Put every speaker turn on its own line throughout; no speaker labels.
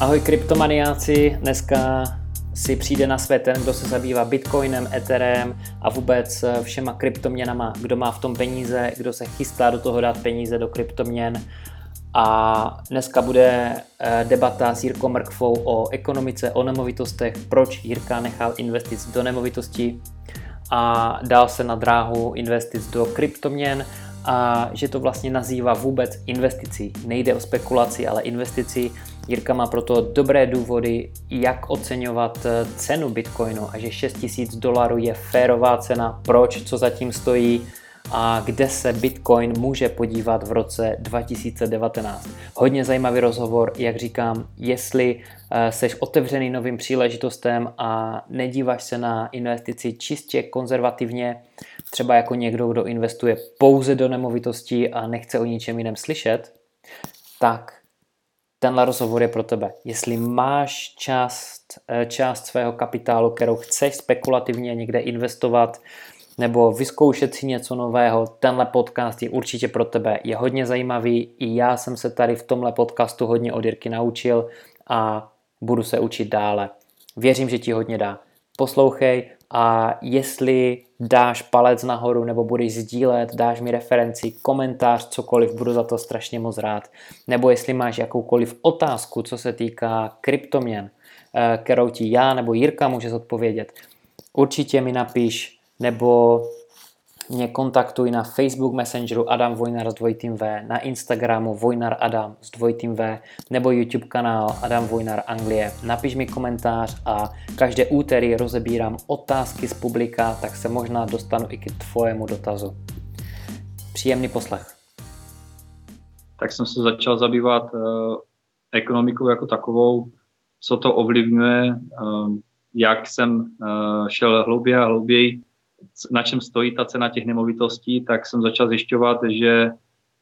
Ahoj kryptomaniáci, dneska si přijde na svět ten, kdo se zabývá Bitcoinem, Etherem a vůbec všema kryptoměnama, kdo má v tom peníze, kdo se chystá do toho dát peníze do kryptoměn. A dneska bude eh, debata s Jirkou Mrkvou o ekonomice, o nemovitostech, proč Jirka nechal investic do nemovitostí a dal se na dráhu investic do kryptoměn a že to vlastně nazývá vůbec investicí. Nejde o spekulaci, ale investicí. Jirka má proto dobré důvody, jak oceňovat eh, cenu Bitcoinu a že 6000 dolarů je férová cena, proč, co zatím stojí a kde se Bitcoin může podívat v roce 2019. Hodně zajímavý rozhovor, jak říkám, jestli eh, seš otevřený novým příležitostem a nedíváš se na investici čistě konzervativně, třeba jako někdo, kdo investuje pouze do nemovitostí a nechce o ničem jiném slyšet, tak tenhle rozhovor je pro tebe. Jestli máš část, eh, část svého kapitálu, kterou chceš spekulativně někde investovat, nebo vyzkoušet si něco nového, tenhle podcast je určitě pro tebe. Je hodně zajímavý, i já jsem se tady v tomhle podcastu hodně od Jirky naučil a budu se učit dále. Věřím, že ti hodně dá. Poslouchej a jestli dáš palec nahoru nebo budeš sdílet, dáš mi referenci, komentář, cokoliv, budu za to strašně moc rád. Nebo jestli máš jakoukoliv otázku, co se týká kryptoměn, eh, kterou ti já nebo Jirka může zodpovědět, určitě mi napiš nebo mě kontaktuj na Facebook Messengeru Adam Vojnar s dvojitým V, na Instagramu Vojnar Adam s dvojitým V, nebo YouTube kanál Adam Vojnar Anglie. Napiš mi komentář a každé úterý rozebírám otázky z publika, tak se možná dostanu i k tvojemu dotazu. Příjemný poslech.
Tak jsem se začal zabývat uh, ekonomikou jako takovou, co to ovlivňuje, uh, jak jsem uh, šel hlouběji a hlouběji na čem stojí ta cena těch nemovitostí, tak jsem začal zjišťovat, že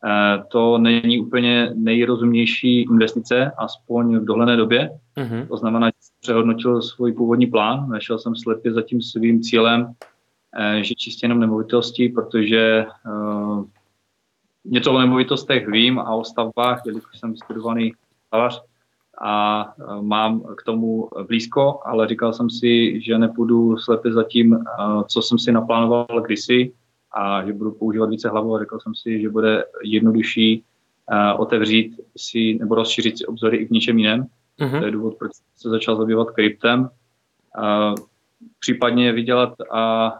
eh, to není úplně nejrozumnější investice, aspoň v dohledné době. Uh-huh. To znamená, že jsem přehodnotil svůj původní plán, nešel jsem slepě za tím svým cílem, eh, že čistě jenom nemovitosti, protože uh, něco o nemovitostech vím a o stavbách, jelikož jsem studovaný stavař, a e, mám k tomu blízko, ale říkal jsem si, že nepůjdu slepě za tím, e, co jsem si naplánoval kdysi a že budu používat více hlavu a řekl jsem si, že bude jednodušší e, otevřít si nebo rozšířit si obzory i v něčem jiném. Uh-huh. To je důvod, proč se začal zabývat kryptem. Případně vydělat, a,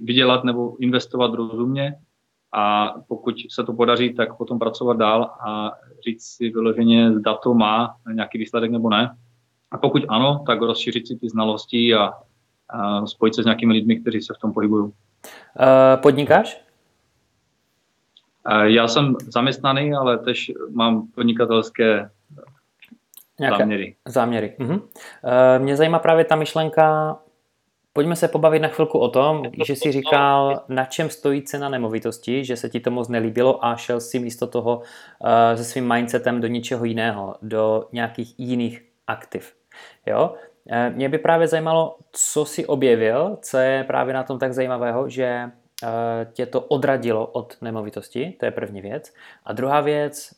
vydělat nebo investovat rozumně, a pokud se to podaří, tak potom pracovat dál a říct si vyloženě, zda to má nějaký výsledek nebo ne. A pokud ano, tak rozšířit si ty znalosti a, a spojit se s nějakými lidmi, kteří se v tom pohybují. Uh,
podnikáš?
Já jsem zaměstnaný, ale tež mám podnikatelské Nějaké záměry.
záměry. Uh, mě zajímá právě ta myšlenka Pojďme se pobavit na chvilku o tom, že jsi říkal, na čem stojí cena nemovitosti, že se ti to moc nelíbilo a šel si místo toho uh, se svým mindsetem do něčeho jiného, do nějakých jiných aktiv. Jo? Uh, mě by právě zajímalo, co jsi objevil, co je právě na tom tak zajímavého, že uh, tě to odradilo od nemovitosti, to je první věc. A druhá věc,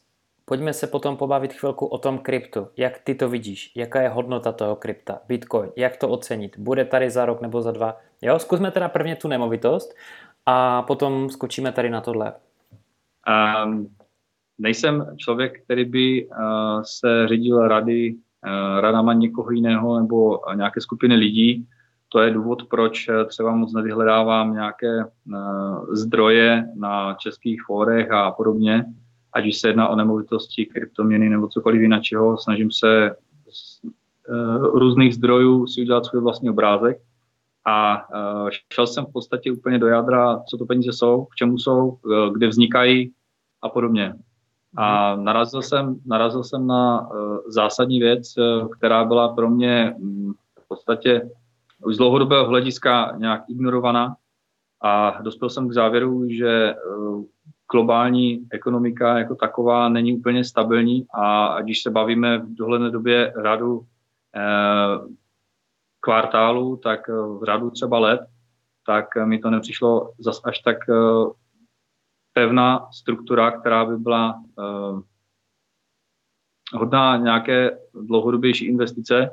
Pojďme se potom pobavit chvilku o tom kryptu. Jak ty to vidíš? Jaká je hodnota toho krypta? Bitcoin? Jak to ocenit? Bude tady za rok nebo za dva? Jo, zkusme teda prvně tu nemovitost a potom skočíme tady na tohle.
Um, nejsem člověk, který by uh, se řídil rady, uh, radama někoho jiného nebo nějaké skupiny lidí. To je důvod, proč třeba moc nevyhledávám nějaké uh, zdroje na českých fórech a podobně ať už se jedná o nemovitosti, kryptoměny nebo cokoliv jiného, snažím se z uh, různých zdrojů si udělat svůj vlastní obrázek a uh, šel jsem v podstatě úplně do jádra, co to peníze jsou, k čemu jsou, uh, kde vznikají a podobně. A narazil jsem, narazil jsem na zásadní věc, která byla pro mě um, v podstatě už z dlouhodobého hlediska nějak ignorovaná a dospěl jsem k závěru, že globální ekonomika jako taková není úplně stabilní a když se bavíme v dohledné době řadu eh, kvartálů, tak eh, v řadu třeba let, tak mi to nepřišlo zas až tak eh, pevná struktura, která by byla hodná nějaké dlouhodobější investice,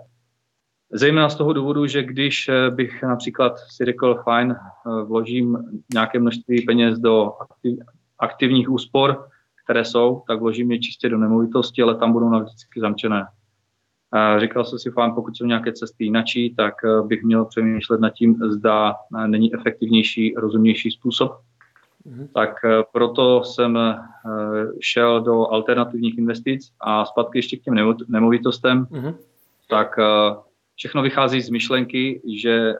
Zejména z toho důvodu, že když bych například si řekl, fajn, vložím nějaké množství peněz do aktiv, aktivních úspor, které jsou, tak vložím je čistě do nemovitosti, ale tam budou navždycky zamčené. Říkal jsem si, fajn, pokud jsou nějaké cesty jinačí, tak bych měl přemýšlet nad tím, zda není efektivnější, rozumnější způsob Mm-hmm. Tak eh, proto jsem eh, šel do alternativních investic a zpátky ještě k těm nemovitostem. Mm-hmm. Tak eh, všechno vychází z myšlenky, že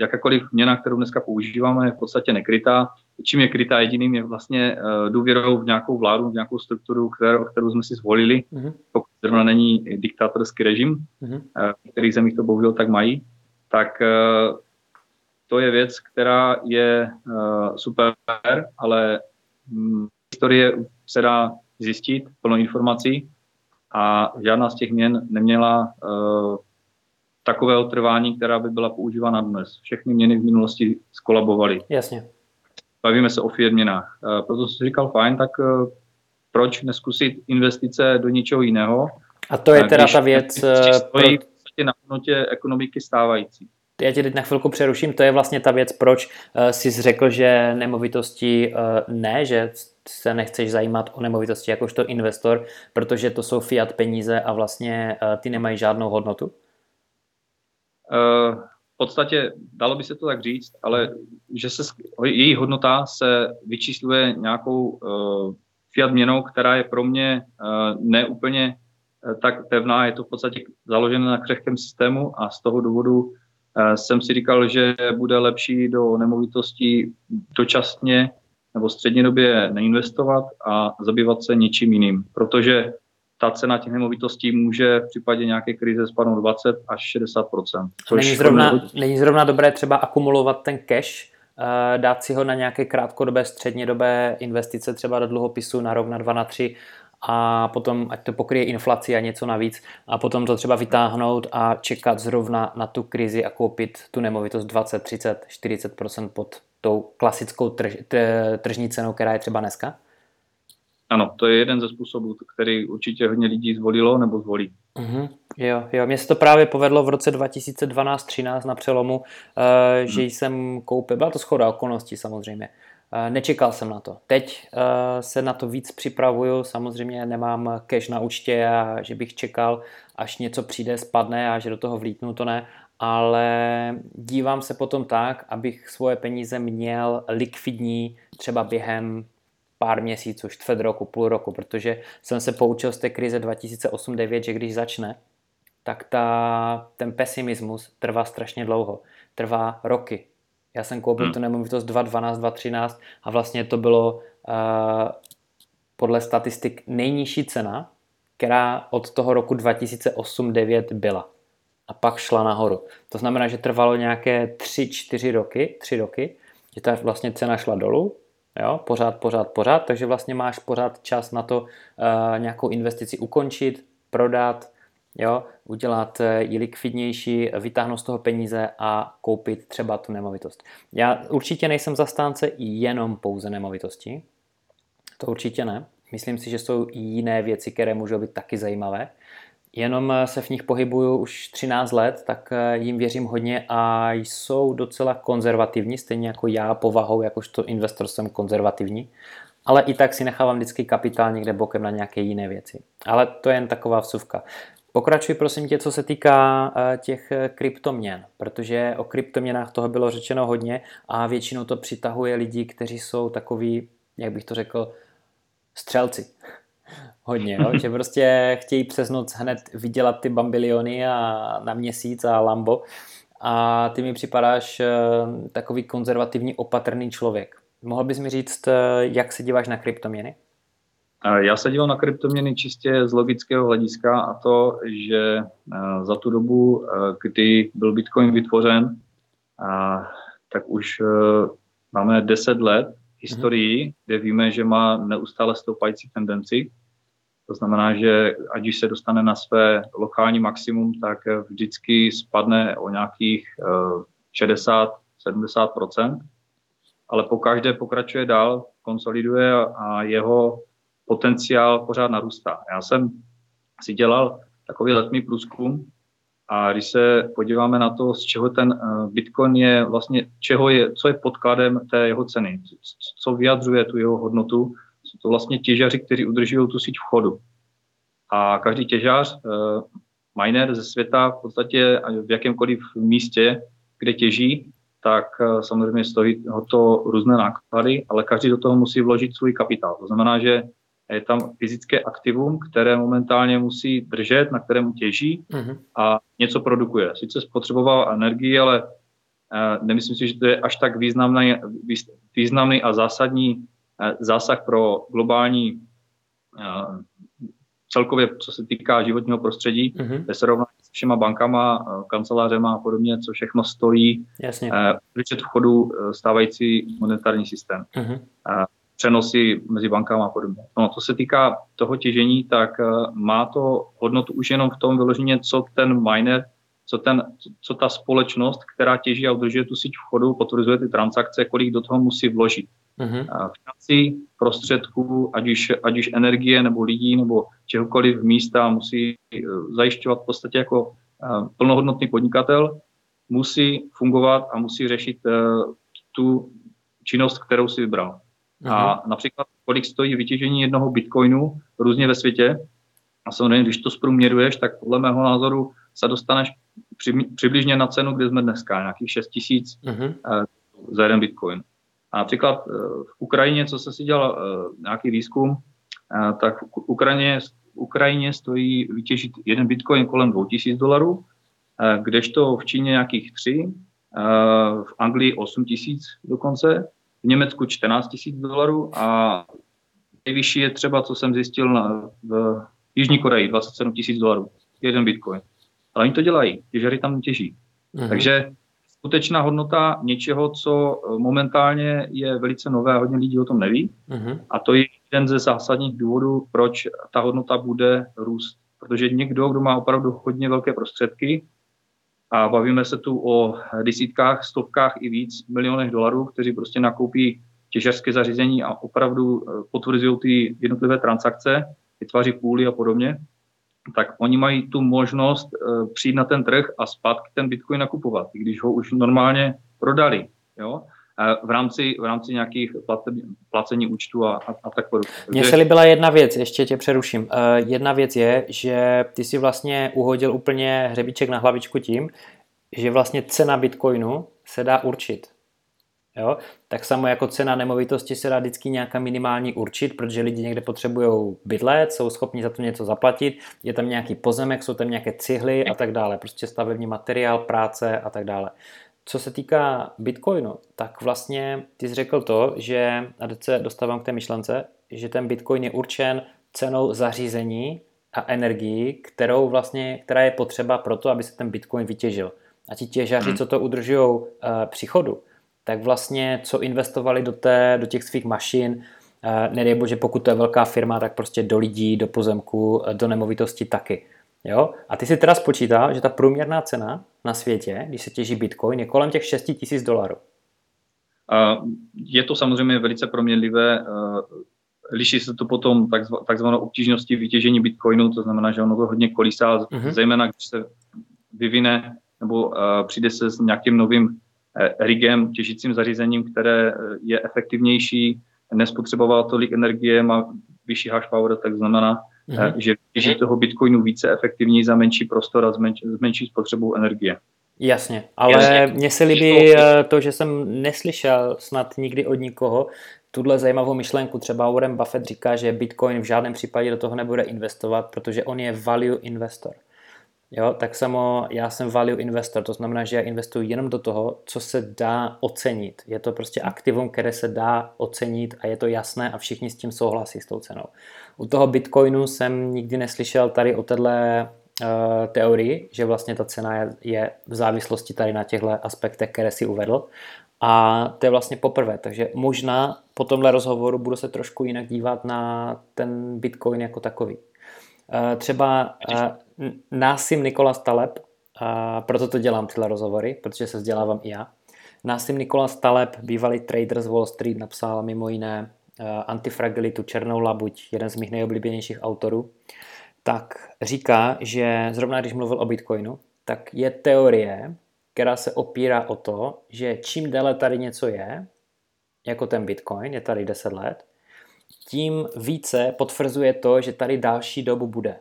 jakákoliv měna, kterou dneska používáme, je v podstatě nekrytá. Čím je krytá jediným, je vlastně důvěrou v nějakou vládu, v nějakou strukturu, kterou, kterou jsme si zvolili, mm-hmm. pokud zrovna není diktátorský režim, mm-hmm. v kterých zemích to bohužel tak mají, tak to je věc, která je uh, super, ale um, historie se dá zjistit plno informací a žádná z těch měn neměla uh, takového trvání, která by byla používána dnes. Všechny měny v minulosti skolabovaly.
Jasně.
Bavíme se o fiat měnách. Uh, proto jsem říkal, fajn, tak uh, proč neskusit investice do něčeho jiného?
A to je teda ta věc...
Stojí pro... na hodnotě ekonomiky stávající
já tě teď na chvilku přeruším, to je vlastně ta věc, proč jsi řekl, že nemovitosti ne, že se nechceš zajímat o nemovitosti jakožto investor, protože to jsou fiat peníze a vlastně ty nemají žádnou hodnotu?
Uh, v podstatě dalo by se to tak říct, ale že se, její hodnota se vyčísluje nějakou uh, fiat měnou, která je pro mě uh, neúplně tak pevná, je to v podstatě založené na křehkém systému a z toho důvodu jsem si říkal, že bude lepší do nemovitostí dočasně nebo střednědobě neinvestovat a zabývat se něčím jiným, protože ta cena těch nemovitostí může v případě nějaké krize spadnout 20 až 60
není, zrovna, není zrovna dobré třeba akumulovat ten cash, eh, dát si ho na nějaké krátkodobé, střednědobé investice, třeba do dluhopisu na rok, na dva, na tři a potom, ať to pokryje inflaci a něco navíc a potom to třeba vytáhnout a čekat zrovna na tu krizi a koupit tu nemovitost 20, 30, 40% pod tou klasickou trž, tržní cenou, která je třeba dneska?
Ano, to je jeden ze způsobů, který určitě hodně lidí zvolilo nebo zvolí.
Mm-hmm. Jo, jo, mně se to právě povedlo v roce 2012-13 na přelomu, uh, mm. že jsem koupil, byla to schoda okolností samozřejmě, Nečekal jsem na to. Teď se na to víc připravuju, samozřejmě nemám cash na účtě a že bych čekal, až něco přijde, spadne a že do toho vlítnu, to ne, ale dívám se potom tak, abych svoje peníze měl likvidní třeba během pár měsíců, čtvrt roku, půl roku, protože jsem se poučil z té krize 2008-2009, že když začne, tak ta, ten pesimismus trvá strašně dlouho. Trvá roky, já jsem koupil hmm. tu nemovitost 2.12, 2.13 a vlastně to bylo uh, podle statistik nejnižší cena, která od toho roku 2008-2009 byla. A pak šla nahoru. To znamená, že trvalo nějaké 3-4 roky, 3 roky, že ta vlastně cena šla dolů, jo, pořád, pořád, pořád, takže vlastně máš pořád čas na to uh, nějakou investici ukončit, prodat, jo, udělat eh, ji likvidnější, vytáhnout z toho peníze a koupit třeba tu nemovitost. Já určitě nejsem zastánce jenom pouze nemovitosti, to určitě ne. Myslím si, že jsou i jiné věci, které můžou být taky zajímavé. Jenom eh, se v nich pohybuju už 13 let, tak eh, jim věřím hodně a jsou docela konzervativní, stejně jako já povahou, jakožto investor jsem konzervativní. Ale i tak si nechávám vždycky kapitál někde bokem na nějaké jiné věci. Ale to je jen taková vsuvka. Pokračuj prosím tě, co se týká eh, těch kryptoměn, protože o kryptoměnách toho bylo řečeno hodně a většinou to přitahuje lidi, kteří jsou takový, jak bych to řekl, střelci. Hodně, jo? že prostě chtějí přes noc hned vydělat ty bambiliony a na měsíc a lambo a ty mi připadáš eh, takový konzervativní opatrný člověk. Mohl bys mi říct, jak se díváš na kryptoměny?
Já se dívám na kryptoměny čistě z logického hlediska a to, že eh, za tu dobu, eh, kdy byl Bitcoin vytvořen, tak už eh, máme 10 let historii, kde víme, že má neustále stoupající tendenci. To znamená, že ať už se dostane na své lokální maximum, tak vždycky spadne o nějakých 60-70%, ale po každé pokračuje dál, konsoliduje a jeho potenciál pořád narůstá. Já jsem si dělal takový letný průzkum a když se podíváme na to, z čeho ten Bitcoin je vlastně, čeho je, co je podkladem té jeho ceny, co vyjadřuje tu jeho hodnotu, jsou to vlastně těžaři, kteří udržují tu síť v chodu. A každý těžář, miner ze světa v podstatě v jakémkoliv místě, kde těží, tak eh, samozřejmě stojí ho to různé náklady, ale každý do toho musí vložit svůj kapitál. To znamená, že je tam fyzické aktivum, které momentálně musí držet, na kterém těží uh-huh. a něco produkuje. Sice spotřeboval energii, ale uh, nemyslím si, že to je až tak významný, významný a zásadní zásah pro globální celkově, co se týká životního prostředí, uh-huh. ve srovnání s všema bankama, eh, kancelářema a podobně, co všechno stojí,
Jasně.
Uh, v chodu eh, stávající monetární systém. Uh, přenosy mezi bankama a podobně. No, co se týká toho těžení, tak uh, má to hodnotu už jenom v tom vyloženě, co ten miner, co, ten, co ta společnost, která těží a udržuje tu síť v chodu, potvrzuje ty transakce, kolik do toho musí vložit uh-huh. financí, prostředků, ať už, ať už energie nebo lidí nebo čehokoliv místa musí eh, zajišťovat v podstatě jako eh, plnohodnotný podnikatel, musí fungovat a musí řešit eh, tu činnost, kterou si vybral. Uh-huh. A například, kolik stojí vytěžení jednoho bitcoinu různě ve světě, a samozřejmě, když to zprůměruješ, tak podle mého názoru se dostaneš přibližně na cenu, kde jsme dneska, nějakých 6 tisíc uh-huh. za jeden bitcoin. A například eh, v Ukrajině, co se si dělal eh, nějaký výzkum, tak v Ukrajině, v Ukrajině stojí vytěžit jeden bitcoin kolem 2000 dolarů, kdežto v Číně nějakých 3, v Anglii 8 tisíc dokonce, v Německu 14 tisíc dolarů a nejvyšší je třeba, co jsem zjistil na, v Jižní Koreji, 27 tisíc dolarů, jeden bitcoin. Ale oni to dělají, těžaři tam těží. Uh-huh. Takže skutečná hodnota něčeho, co eh, momentálně je velice nové a hodně lidí o tom neví. Uh-huh. A to je jeden ze zásadních důvodů, proč ta hodnota bude růst. Protože někdo, kdo má opravdu hodně velké prostředky, a bavíme se tu o desítkách, stovkách i víc milionech dolarů, kteří prostě nakoupí těžařské zařízení a opravdu eh, potvrzují ty jednotlivé transakce, vytváří půly a podobně, tak oni mají tu možnost uh, přijít na ten trh a zpátky ten Bitcoin nakupovat, i když ho už normálně prodali. Jo? v rámci, v rámci nějakých placení účtu a, a, a tak podobně.
Mně se líbila jedna věc, ještě tě přeruším. Uh, jedna věc je, že ty si vlastně uhodil úplně hřebíček na hlavičku tím, že vlastně cena Bitcoinu se dá určit. Jo? Tak samo jako cena nemovitosti se dá vždycky nějaká minimální určit, protože lidi někde potřebují bydlet, jsou schopni za to něco zaplatit, je tam nějaký pozemek, jsou tam nějaké cihly a tak dále, prostě stavební materiál, práce a tak dále. Co se týká Bitcoinu, tak vlastně ty jsi řekl to, že, a teď se dostávám k té myšlence, že ten Bitcoin je určen cenou zařízení a energii, kterou vlastně, která je potřeba pro to, aby se ten Bitcoin vytěžil. A ti těžaři, hmm. co to udržují uh, při chodu, tak vlastně co investovali do, té, do těch svých mašin, eh, nedej bože, pokud to je velká firma, tak prostě do lidí, do pozemku, eh, do nemovitosti taky. Jo? A ty si teda spočítal, že ta průměrná cena na světě, když se těží Bitcoin, je kolem těch 6 tisíc dolarů.
Je to samozřejmě velice proměnlivé. Eh, liší se to potom takzvanou obtížností vytěžení Bitcoinu, to znamená, že ono to hodně kolísá, uh-huh. zejména když se vyvine nebo přijde se s nějakým novým rigem, těžícím zařízením, které eh, je efektivnější, nespotřeboval tolik energie, má vyšší hash power, tak znamená, mm-hmm. že těží toho bitcoinu více efektivní za menší prostor a s, menší, s menší spotřebou energie.
Jasně, ale mně se líbí to, že jsem neslyšel snad nikdy od nikoho tuhle zajímavou myšlenku. Třeba Warren Buffett říká, že Bitcoin v žádném případě do toho nebude investovat, protože on je value investor. Jo, tak samo já jsem value investor, to znamená, že já investuji jenom do toho, co se dá ocenit. Je to prostě aktivum, které se dá ocenit a je to jasné a všichni s tím souhlasí s tou cenou. U toho Bitcoinu jsem nikdy neslyšel tady o této uh, teorii, že vlastně ta cena je, je v závislosti tady na těchto aspektech, které si uvedl. A to je vlastně poprvé, takže možná po tomhle rozhovoru budu se trošku jinak dívat na ten Bitcoin jako takový. Uh, třeba Násim Nikola Taleb, a proto to dělám tyhle rozhovory, protože se vzdělávám i já. Násim Nikola Taleb, bývalý trader z Wall Street, napsal mimo jiné Antifragilitu, Černou labuť, jeden z mých nejoblíbenějších autorů. tak říká, že zrovna když mluvil o Bitcoinu, tak je teorie, která se opírá o to, že čím déle tady něco je, jako ten Bitcoin, je tady 10 let, tím více potvrzuje to, že tady další dobu bude.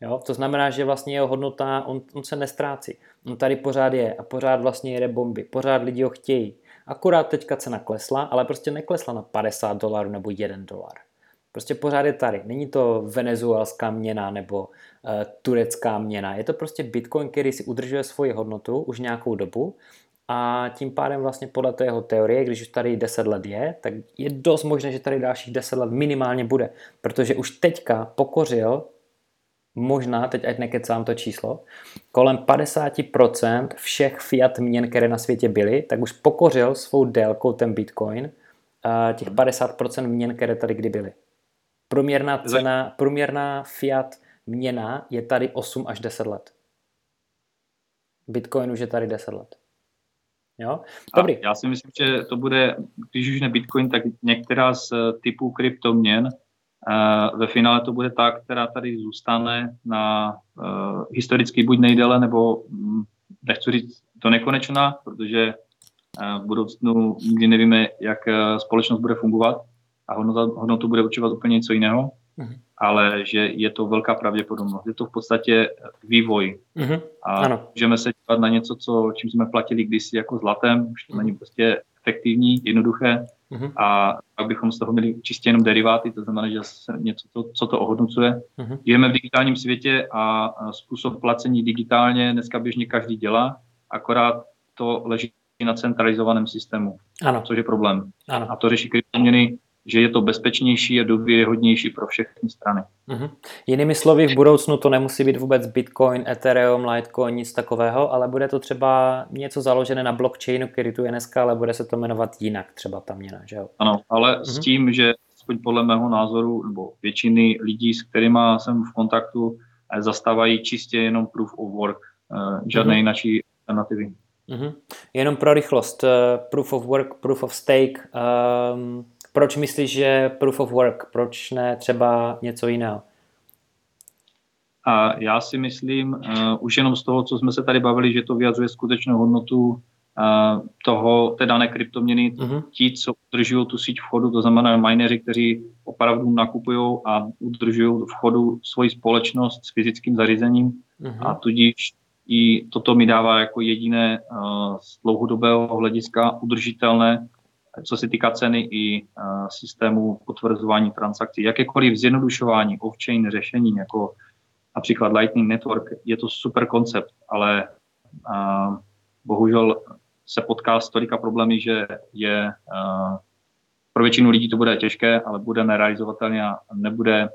Jo? To znamená, že vlastně jeho hodnota, on, on se nestrácí. On tady pořád je a pořád vlastně jede bomby, pořád lidi ho chtějí. Akorát teďka cena klesla, ale prostě neklesla na 50 dolarů nebo 1 dolar. Prostě pořád je tady. Není to venezuelská měna nebo uh, turecká měna. Je to prostě Bitcoin, který si udržuje svoji hodnotu už nějakou dobu a tím pádem vlastně podle té jeho teorie, když už tady 10 let je, tak je dost možné, že tady dalších 10 let minimálně bude, protože už teďka pokořil možná, teď ať nekecám to číslo, kolem 50% všech fiat měn, které na světě byly, tak už pokořil svou délkou ten Bitcoin těch 50% měn, které tady kdy byly. Průměrná cena, průměrná fiat měna je tady 8 až 10 let. Bitcoin už je tady 10 let. Jo?
Dobrý. A já si myslím, že to bude, když už ne Bitcoin, tak některá z typů kryptoměn, ve finále to bude ta, která tady zůstane na uh, historicky buď nejdéle, nebo hm, nechci říct do nekonečna, protože uh, v budoucnu nikdy nevíme, jak společnost bude fungovat a hodnota, hodnotu bude určovat úplně něco jiného, uh-huh. ale že je to velká pravděpodobnost. Je to v podstatě vývoj. Uh-huh. A ano. můžeme se dívat na něco, co, čím jsme platili kdysi jako zlatem, už to uh-huh. není prostě efektivní, jednoduché, uh-huh. a pak bychom z toho měli čistě jenom deriváty, to znamená, že se něco, to, co to ohodnocuje. Uh-huh. Žijeme v digitálním světě a způsob placení digitálně dneska běžně každý dělá, akorát to leží na centralizovaném systému, ano. což je problém. Ano. A to řeší kryptoměny že je to bezpečnější a důvěryhodnější pro všechny strany.
Mm-hmm. Jinými slovy, v budoucnu to nemusí být vůbec Bitcoin, Ethereum, Litecoin, nic takového, ale bude to třeba něco založené na blockchainu, který tu je dneska, ale bude se to jmenovat jinak, třeba ta měna, že jo?
Ano, ale mm-hmm. s tím, že aspoň podle mého názoru, nebo většiny lidí, s kterými jsem v kontaktu, eh, zastávají čistě jenom proof of work, eh, žádné mm-hmm. jináčí alternativy.
Mm-hmm. Jenom pro rychlost, uh, proof of work, proof of stake, um, proč myslíš, že proof of work? Proč ne třeba něco jiného?
A já si myslím, uh, už jenom z toho, co jsme se tady bavili, že to vyjadřuje skutečnou hodnotu uh, toho, té dané kryptoměny, uh-huh. ti, co udržují tu síť v chodu, to znamená mineři, kteří opravdu nakupují a udržují v chodu svoji společnost s fyzickým zařízením uh-huh. a tudíž i toto mi dává jako jediné uh, z dlouhodobého hlediska udržitelné co se týká ceny i uh, systému potvrzování transakcí. Jakékoliv zjednodušování off-chain řešení, jako například Lightning Network, je to super koncept, ale uh, bohužel se potká s tolika problémy, že je uh, pro většinu lidí to bude těžké, ale bude nerealizovatelný a nebude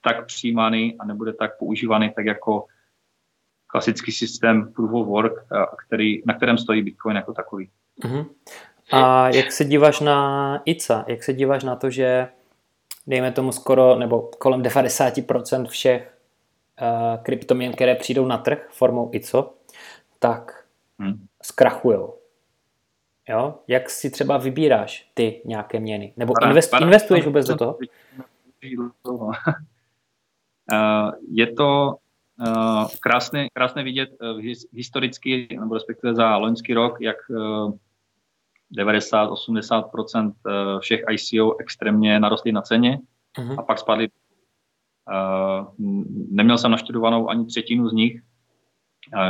tak přijímaný a nebude tak používaný, tak jako klasický systém Proof of Work, který, na kterém stojí Bitcoin jako takový. Uh-huh.
A jak se díváš na ICA? Jak se díváš na to, že dejme tomu skoro nebo kolem 90% všech uh, kryptoměn, které přijdou na trh formou ICO, tak hmm. zkrachujou. Jo? Jak si třeba vybíráš ty nějaké měny? Nebo invest, investuješ vůbec do toho?
Uh, je to uh, krásné, krásné vidět uh, historicky, nebo respektive za loňský rok, jak uh, 90-80% eh, všech ICO extrémně narostly na ceně uh-huh. a pak spadly. Uh, neměl jsem naštudovanou ani třetinu z nich,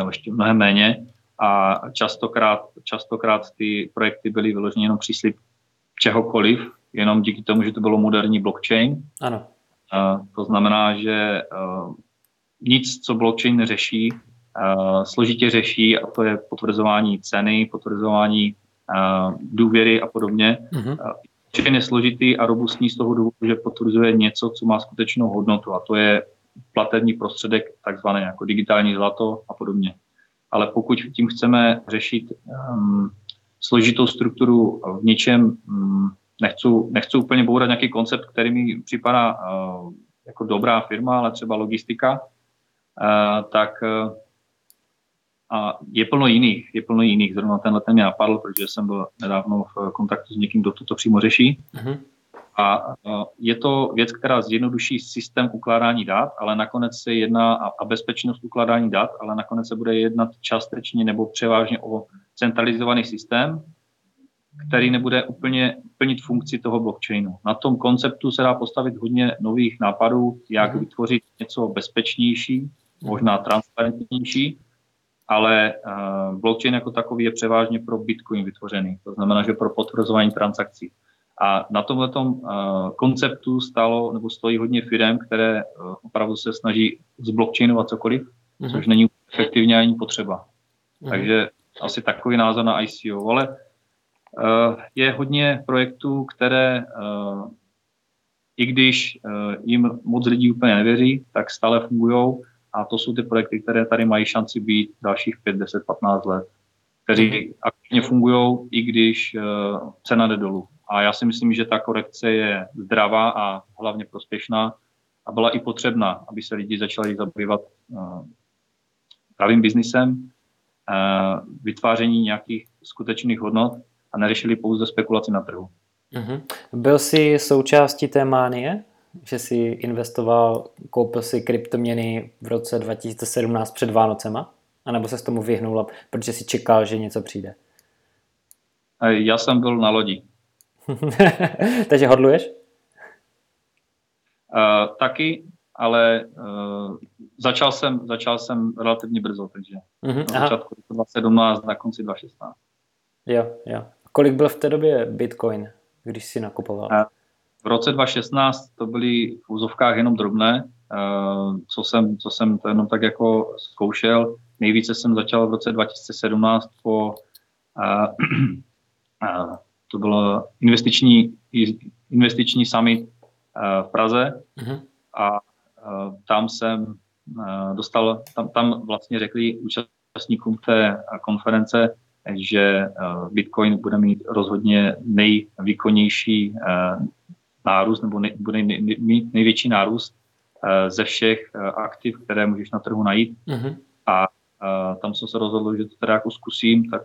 uh, ještě mnohem méně a častokrát, častokrát ty projekty byly vyloženě jenom příslip čehokoliv, jenom díky tomu, že to bylo moderní blockchain.
Ano.
To znamená, že nic, co blockchain neřeší, uh, složitě řeší a to je potvrzování ceny, potvrzování důvěry a podobně. Uh-huh. je složitý a robustní z toho důvodu, že potvrzuje něco, co má skutečnou hodnotu a to je platební prostředek, takzvané jako digitální zlato a podobně. Ale pokud tím chceme řešit um, složitou strukturu v něčem, um, nechci, nechci úplně bourat nějaký koncept, který mi připadá uh, jako dobrá firma, ale třeba logistika, uh, tak uh, a je plno jiných, je plno jiných. Zrovna tenhle ten mě napadl, protože jsem byl nedávno v kontaktu s někým, kdo toto přímo řeší. Uh-huh. a je to věc, která zjednoduší systém ukládání dat, ale nakonec se jedná a bezpečnost ukládání dat, ale nakonec se bude jednat částečně nebo převážně o centralizovaný systém, který nebude úplně plnit funkci toho blockchainu. Na tom konceptu se dá postavit hodně nových nápadů, jak mhm. vytvořit něco bezpečnější, možná transparentnější, ale uh, blockchain jako takový je převážně pro Bitcoin vytvořený, to znamená, že pro potvrzování transakcí. A na tomto uh, konceptu stalo nebo stojí hodně firm, které uh, opravdu se snaží zblockchainovat cokoliv, uh-huh. což není efektivně ani potřeba. Uh-huh. Takže asi takový názor na ICO, ale je hodně projektů, které i když jim moc lidí úplně nevěří, tak stále fungují a to jsou ty projekty, které tady mají šanci být dalších 5, 10, 15 let, kteří aktivně fungují, i když uh, cena jde dolů. A já si myslím, že ta korekce je zdravá a hlavně prospěšná a byla i potřebná, aby se lidi začali zabývat uh, pravým biznisem, uh, vytváření nějakých skutečných hodnot a neřešili pouze spekulaci na trhu.
Uh-huh. Byl jsi součástí té mánie? Že jsi investoval, koupil si kryptoměny v roce 2017 před Vánocema? A nebo se s tomu vyhnul, protože si čekal, že něco přijde?
Já jsem byl na lodi.
Takže hodluješ?
Uh, taky, ale uh, začal, jsem, začal jsem relativně brzo, takže uh-huh, na začátku 2017, na konci 2016.
Jo, jo. Kolik byl v té době Bitcoin, když jsi nakupoval? Uh,
v roce 2016 to byly v úzovkách jenom drobné, uh, co jsem, co jsem to jenom tak jako zkoušel. Nejvíce jsem začal v roce 2017 po uh, uh, to bylo investiční, investiční summit v Praze uh-huh. a tam jsem dostal, tam, tam vlastně řekli účastníkům té konference, že Bitcoin bude mít rozhodně nejvýkonnější nárůst nebo nej, bude nej, mít největší nárůst ze všech aktiv, které můžeš na trhu najít. Uh-huh. A tam jsem se rozhodl, že to teda jako zkusím, tak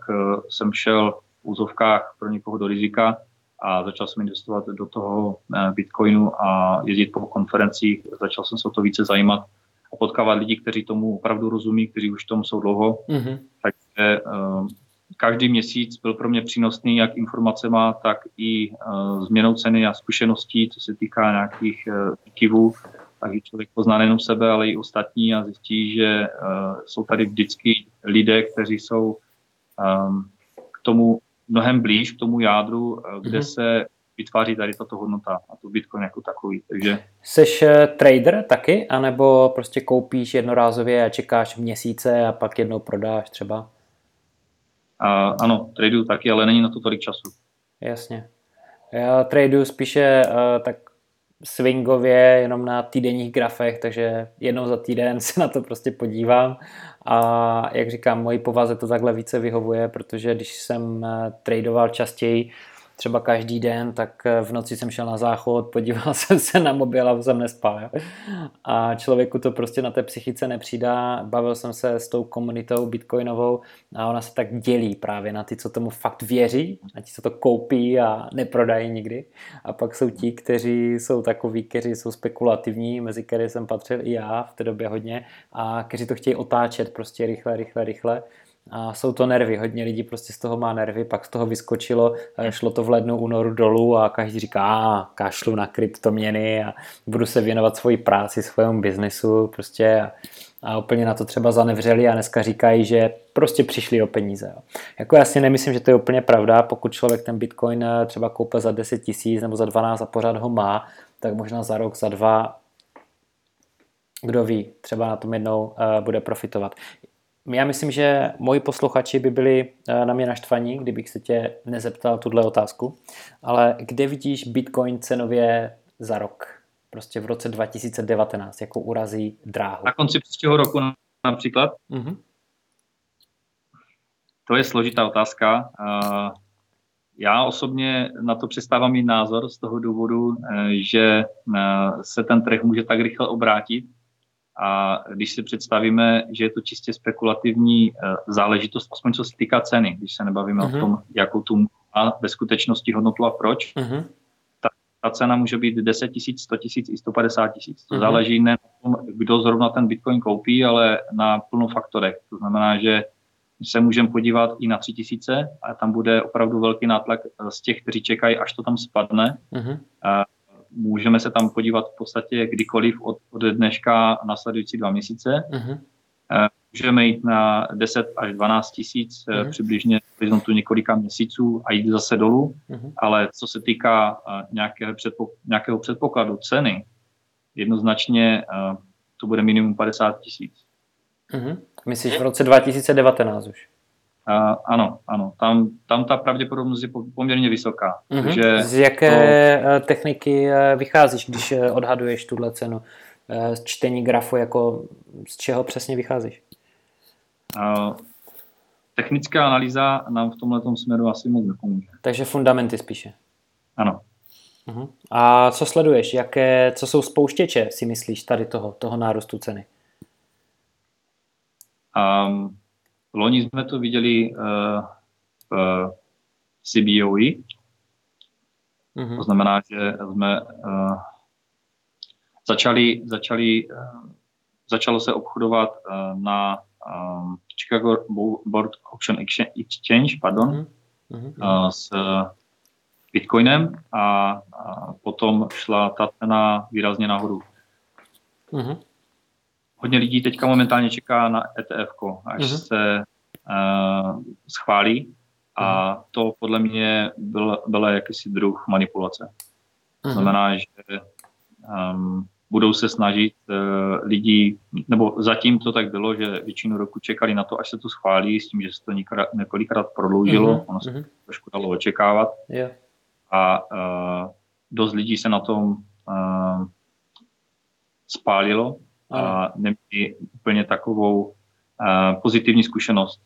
jsem šel úzovkách pro někoho do rizika a začal jsem investovat do toho eh, Bitcoinu a jezdit po konferencích. Začal jsem se o to více zajímat a potkávat lidi, kteří tomu opravdu rozumí, kteří už tomu jsou dlouho. Mm-hmm. Takže každý měsíc byl pro mě přínosný jak informacema, tak i uh, změnou ceny a zkušeností, co se týká nějakých uh, kivů. Takže člověk pozná nejenom sebe, ale i ostatní a zjistí, že uh, jsou tady vždycky lidé, kteří jsou um, k tomu mnohem blíž k tomu jádru, eh, kde mm-hmm. se vytváří tady tato hodnota a to Bitcoin jako takový. Takže...
Seš eh, trader taky, anebo prostě koupíš jednorázově a čekáš měsíce a pak jednou prodáš třeba?
A, ano, traduju taky, ale není na to tolik času.
Jasně. Já traduju spíše uh, tak swingově, jenom na týdenních grafech, takže jednou za týden se na to prostě podívám a jak říkám, moji povaze to takhle více vyhovuje, protože když jsem eh, tradoval častěji, třeba každý den, tak eh, v noci jsem šel na záchod, podíval jsem se na mobil a jsem nespal. Jo? A člověku to prostě na té psychice nepřidá. Bavil jsem se s tou komunitou bitcoinovou a ona se tak dělí právě na ty, co tomu fakt věří a ti, co to koupí a neprodají nikdy. A pak jsou ti, kteří jsou takoví, kteří jsou spekulativní, mezi které jsem patřil i já v té době hodně a kteří to chtějí otáčet prostě rychle, rychle, rychle a jsou to nervy, hodně lidí prostě z toho má nervy, pak z toho vyskočilo, eh, šlo to v lednu, únoru dolů a každý říká, a kašlu na kryptoměny a budu se věnovat svoji práci, svému biznesu prostě a, a úplně na to třeba zanevřeli a dneska říkají, že prostě přišli o peníze. Jo. Jako já si nemyslím, že to je úplně pravda, pokud člověk ten bitcoin eh, třeba koupil za 10 tisíc nebo za 12 a pořád ho má, tak možná za rok, za dva kdo ví, třeba na tom jednou uh, bude profitovat. Já myslím, že moji posluchači by byli eh, na mě naštvaní, kdybych se tě nezeptal tuhle otázku, ale kde vidíš Bitcoin cenově za rok? Prostě v roce 2019, jako urazí dráhu.
Na konci příštího roku například? Mm-hmm. To je složitá otázka. Eh, já osobně na to přestávám mít názor z toho důvodu, eh, že se ten trh může tak rychle obrátit, a když si představíme, že je to čistě spekulativní eh, záležitost, aspoň co se týká ceny, když se nebavíme uh-huh. o mhm. tom, jakou tu má ve skutečnosti hodnotu a proč, uh-huh. tak ta cena může být 10 tisíc, 100 tisíc i 150 tisíc. To uh-huh. záleží ne na tom, kdo zrovna ten Bitcoin koupí, ale na plnou faktorech. To znamená, že se můžeme podívat i na 3 tisíce a tam bude opravdu velký nátlak z těch, kteří čekají, až to tam spadne. Uh-huh. Můžeme se tam podívat v podstatě kdykoliv od, od dneška následující dva měsíce. Uh-huh můžeme jít na 10 až 12 tisíc uh-huh. přibližně v horizontu několika měsíců a jít zase dolů, uh-huh. ale co se týká uh, nějakého, předpok- nějakého předpokladu ceny, jednoznačně to bude minimum 50 tisíc.
Uh-huh. Myslíš v roce 2019 už?
Uh, ano, ano. Tam, tam ta pravděpodobnost je poměrně vysoká.
Uh-huh. Takže Z jaké to... techniky vycházíš, když odhaduješ tuhle cenu? Z čtení grafu, jako z čeho přesně vycházíš?
technická analýza nám v tomhle směru asi moc nepomůže.
Takže fundamenty spíše.
Ano.
Uh-huh. A co sleduješ? Jaké, co jsou spouštěče, si myslíš, tady toho, toho nárůstu ceny?
Um, loni jsme to viděli uh, v CBOE. Uh-huh. To znamená, že jsme uh, začali, začali uh, začalo se obchodovat uh, na Chicago Board Auction Exchange, pardon, mm-hmm. uh, s Bitcoinem a, a potom šla ta cena výrazně nahoru. Mm-hmm. Hodně lidí teďka momentálně čeká na ETF, až mm-hmm. se uh, schválí a mm-hmm. to podle mě byl, byl jakýsi druh manipulace. To znamená, že um, budou se snažit uh, lidi, nebo zatím to tak bylo, že většinu roku čekali na to, až se to schválí, s tím, že se to několikrát, několikrát prodloužilo, mm-hmm. ono se mm-hmm. trošku dalo očekávat. Yeah. A uh, dost lidí se na tom uh, spálilo a neměli úplně takovou uh, pozitivní zkušenost.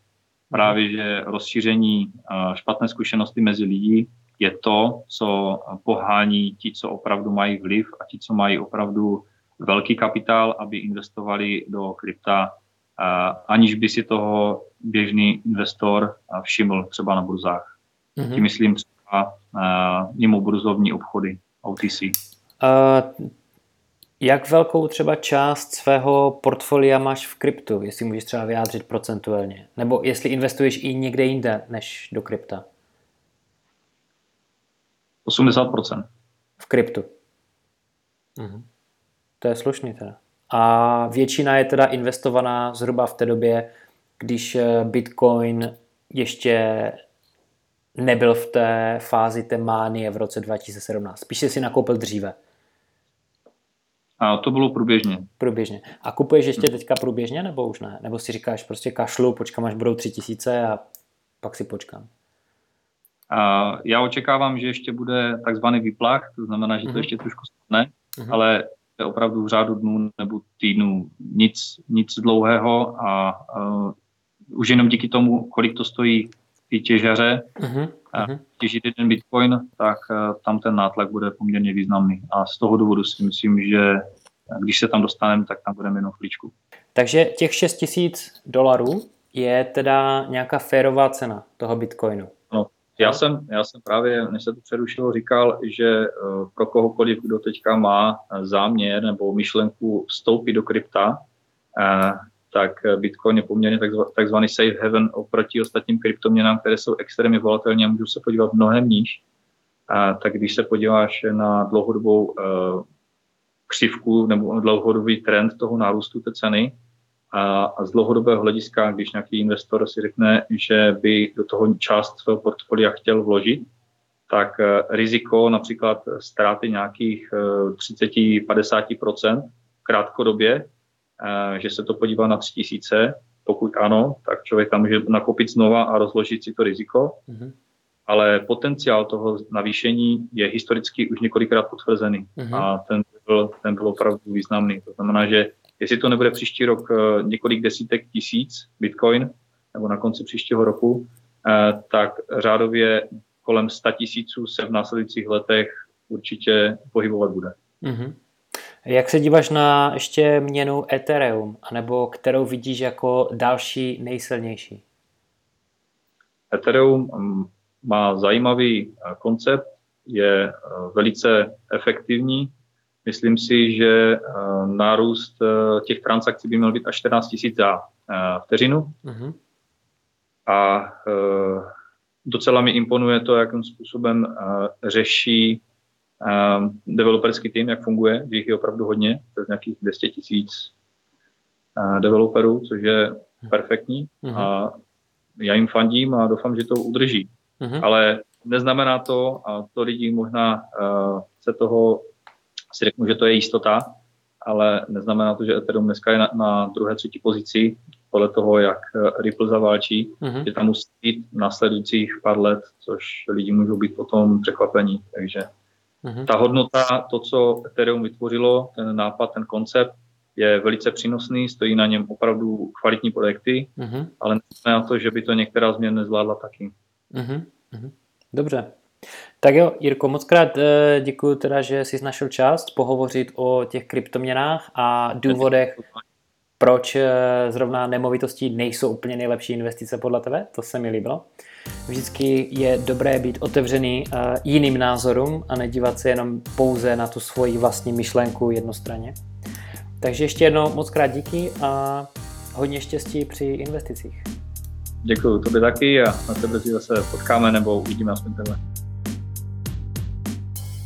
Právě, že rozšíření uh, špatné zkušenosti mezi lidí je to, co pohání ti, co opravdu mají vliv a ti, co mají opravdu velký kapitál, aby investovali do krypta, aniž by si toho běžný investor všiml třeba na burzách. Mm-hmm. Tím myslím třeba mimo burzovní obchody, OTC. Uh,
jak velkou třeba část svého portfolia máš v kryptu, jestli můžeš třeba vyjádřit procentuálně? Nebo jestli investuješ i někde jinde než do krypta?
80%.
V kryptu. Mhm. To je slušný teda. A většina je teda investovaná zhruba v té době, když eh, Bitcoin ještě nebyl v té fázi té mánie v roce 2017. Spíše si nakoupil dříve.
A to bylo průběžně.
Průběžně. A kupuješ ještě teďka průběžně nebo už ne? Nebo si říkáš prostě kašlu, počkám až budou tři tisíce a pak si počkám?
Já očekávám, že ještě bude takzvaný vyplach, to znamená, že to mm-hmm. ještě trošku stane, mm-hmm. ale je opravdu v řádu dnů nebo týdnů nic, nic dlouhého a uh, už jenom díky tomu, kolik to stojí ty těžaře, mm-hmm. uh, těžit jeden bitcoin, tak uh, tam ten nátlak bude poměrně významný. A z toho důvodu si myslím, že když se tam dostaneme, tak tam budeme jenom chvíličku.
Takže těch 6 tisíc dolarů je teda nějaká férová cena toho bitcoinu.
Já jsem, já jsem právě, než se to přerušilo, říkal, že eh, pro kohokoliv, kdo teďka má eh, záměr nebo myšlenku vstoupit do krypta, eh, tak Bitcoin je poměrně takzvaný safe haven oproti ostatním kryptoměnám, které jsou extrémně volatelní a můžou se podívat mnohem níž. Tak když se podíváš na dlouhodobou křivku nebo dlouhodobý trend toho nárůstu té ceny, a, a z dlouhodobého hlediska, když nějaký investor si řekne, že by do toho část svého portfolia chtěl vložit, tak eh, riziko například ztráty nějakých 30-50% eh, krátkodobě, eh, že se to podívá na 3000, pokud ano, tak člověk tam může nakopit znova a rozložit si to riziko. Mm-hmm. Ale potenciál toho navýšení je historicky už několikrát potvrzený mm-hmm. a ten byl, ten byl opravdu významný. To znamená, že Jestli to nebude příští rok eh, několik desítek tisíc bitcoin, nebo na konci příštího roku, eh, tak řádově kolem 100 tisíců se v následujících letech určitě pohybovat bude. Mm-hmm.
Jak se díváš na ještě měnu Ethereum, anebo kterou vidíš jako další nejsilnější?
Ethereum mm, má zajímavý eh, koncept, je velice efektivní. Myslím si, že nárůst těch transakcí by měl být až 14 000 za vteřinu. Uh-huh. A docela mi imponuje to, jakým způsobem řeší developerský tým, jak funguje, že jich je opravdu hodně, to je nějakých 200 tisíc developerů, což je perfektní uh-huh. a já jim fandím a doufám, že to udrží. Uh-huh. Ale neznamená to, a to lidi možná uh, se toho si řeknu, že to je jistota, ale neznamená to, že Ethereum dneska je na, na druhé, třetí pozici podle toho, jak Ripple zaválčí, uh-huh. že tam musí být následujících pár let, což lidi můžou být potom překvapení. Takže uh-huh. ta hodnota, to, co Ethereum vytvořilo, ten nápad, ten koncept, je velice přínosný, stojí na něm opravdu kvalitní projekty, uh-huh. ale neznamená to, že by to některá změna nezvládla taky.
Uh-huh. Dobře. Tak jo, Jirko, moc krát eh, děkuji teda, že jsi našel čas pohovořit o těch kryptoměnách a důvodech, proč eh, zrovna nemovitosti nejsou úplně nejlepší investice podle tebe, to se mi líbilo. Vždycky je dobré být otevřený eh, jiným názorům a nedívat se jenom pouze na tu svoji vlastní myšlenku jednostranně. Takže ještě jednou moc krát díky a hodně štěstí při investicích.
Děkuji, tobě taky a na tebe zase potkáme nebo uvidíme aspoň tebe.